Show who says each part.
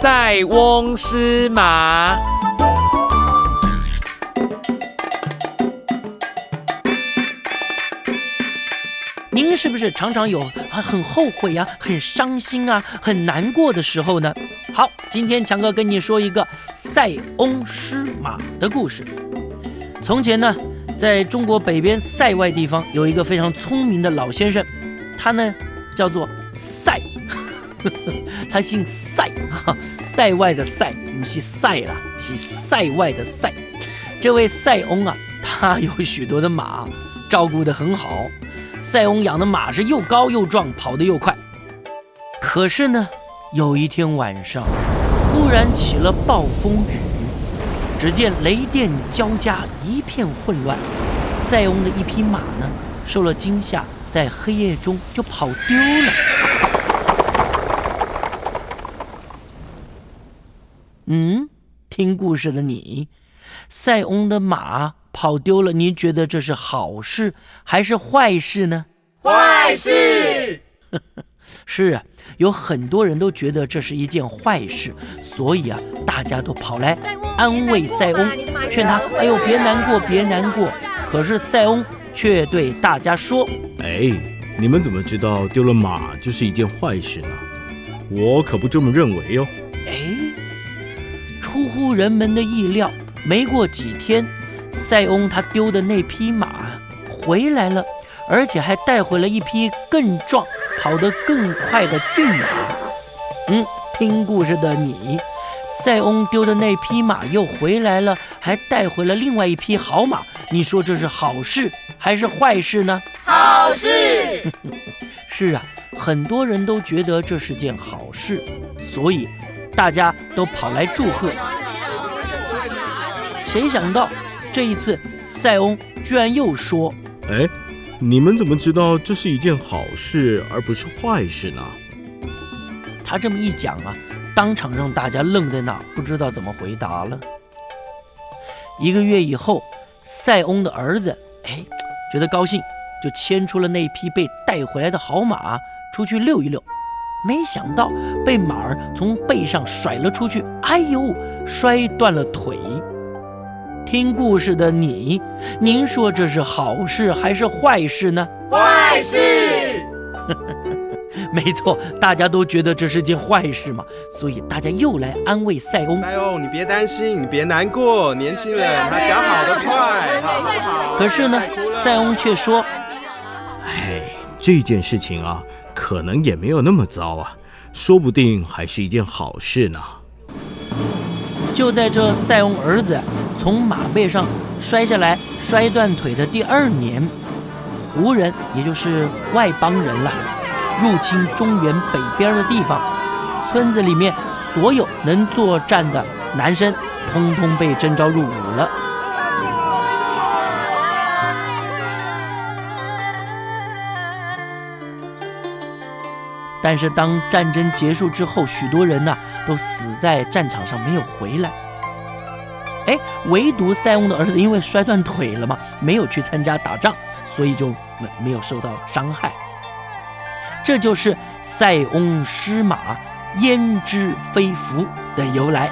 Speaker 1: 塞翁失马。
Speaker 2: 您是不是常常有很后悔呀、很伤心啊、很难过的时候呢？好，今天强哥跟你说一个塞翁失马的故事。从前呢，在中国北边塞外地方有一个非常聪明的老先生，他呢叫做塞，他姓塞，哈，塞外的塞，不是塞啦，是塞外的塞。这位塞翁啊，他有许多的马，照顾得很好。塞翁养的马是又高又壮，跑得又快。可是呢，有一天晚上，忽然起了暴风雨，只见雷电交加，一片混乱。塞翁的一匹马呢，受了惊吓，在黑夜中就跑丢了。嗯，听故事的你，塞翁的马跑丢了，您觉得这是好事还是坏事呢？
Speaker 1: 坏事。
Speaker 2: 是啊，有很多人都觉得这是一件坏事，所以啊，大家都跑来安慰塞翁，劝他：“哎呦，别难过，别难过。”可是塞翁却对大家说
Speaker 3: 哎，你们怎么知道丢了马就是一件坏事呢？我可不这么认为哦。：“
Speaker 2: 哎，出乎人们的意料，没过几天，塞翁他丢的那匹马回来了，而且还带回了一匹更壮、跑得更快的骏马。嗯，听故事的你，塞翁丢的那匹马又回来了，还带回了另外一匹好马。你说这是好事还是坏事呢？
Speaker 1: 好事。
Speaker 2: 是啊，很多人都觉得这是件好事，所以大家都跑来祝贺。谁想到这一次塞翁居然又说
Speaker 3: 哎，你们怎么知道这是一件好事而不是坏事呢？
Speaker 2: 他这么一讲啊，当场让大家愣在那儿，不知道怎么回答了。一个月以后，塞翁的儿子哎觉得高兴，就牵出了那匹被带回来的好马出去溜一溜，没想到被马儿从背上甩了出去，哎呦，摔断了腿。听故事的你，您说这是好事还是坏事呢？
Speaker 1: 坏事。
Speaker 2: 没错，大家都觉得这是件坏事嘛，所以大家又来安慰塞翁。
Speaker 4: 塞翁，你别担心，你别难过，年轻人他讲好的快，好不好？
Speaker 2: 可是呢，塞翁却说
Speaker 3: 哎，这件事情啊，可能也没有那么糟啊，说不定还是一件好事呢。
Speaker 2: 就在这塞翁儿子从马背上摔下来、摔断腿的第二年，胡人也就是外邦人了，入侵中原北边的地方，村子里面所有能作战的男生，通通被征召入伍了。但是当战争结束之后，许多人呢、都死在战场上没有回来。哎，唯独塞翁的儿子因为摔断腿了嘛，没有去参加打仗，所以就没没有受到伤害。这就是塞翁失马，焉知非福的由来。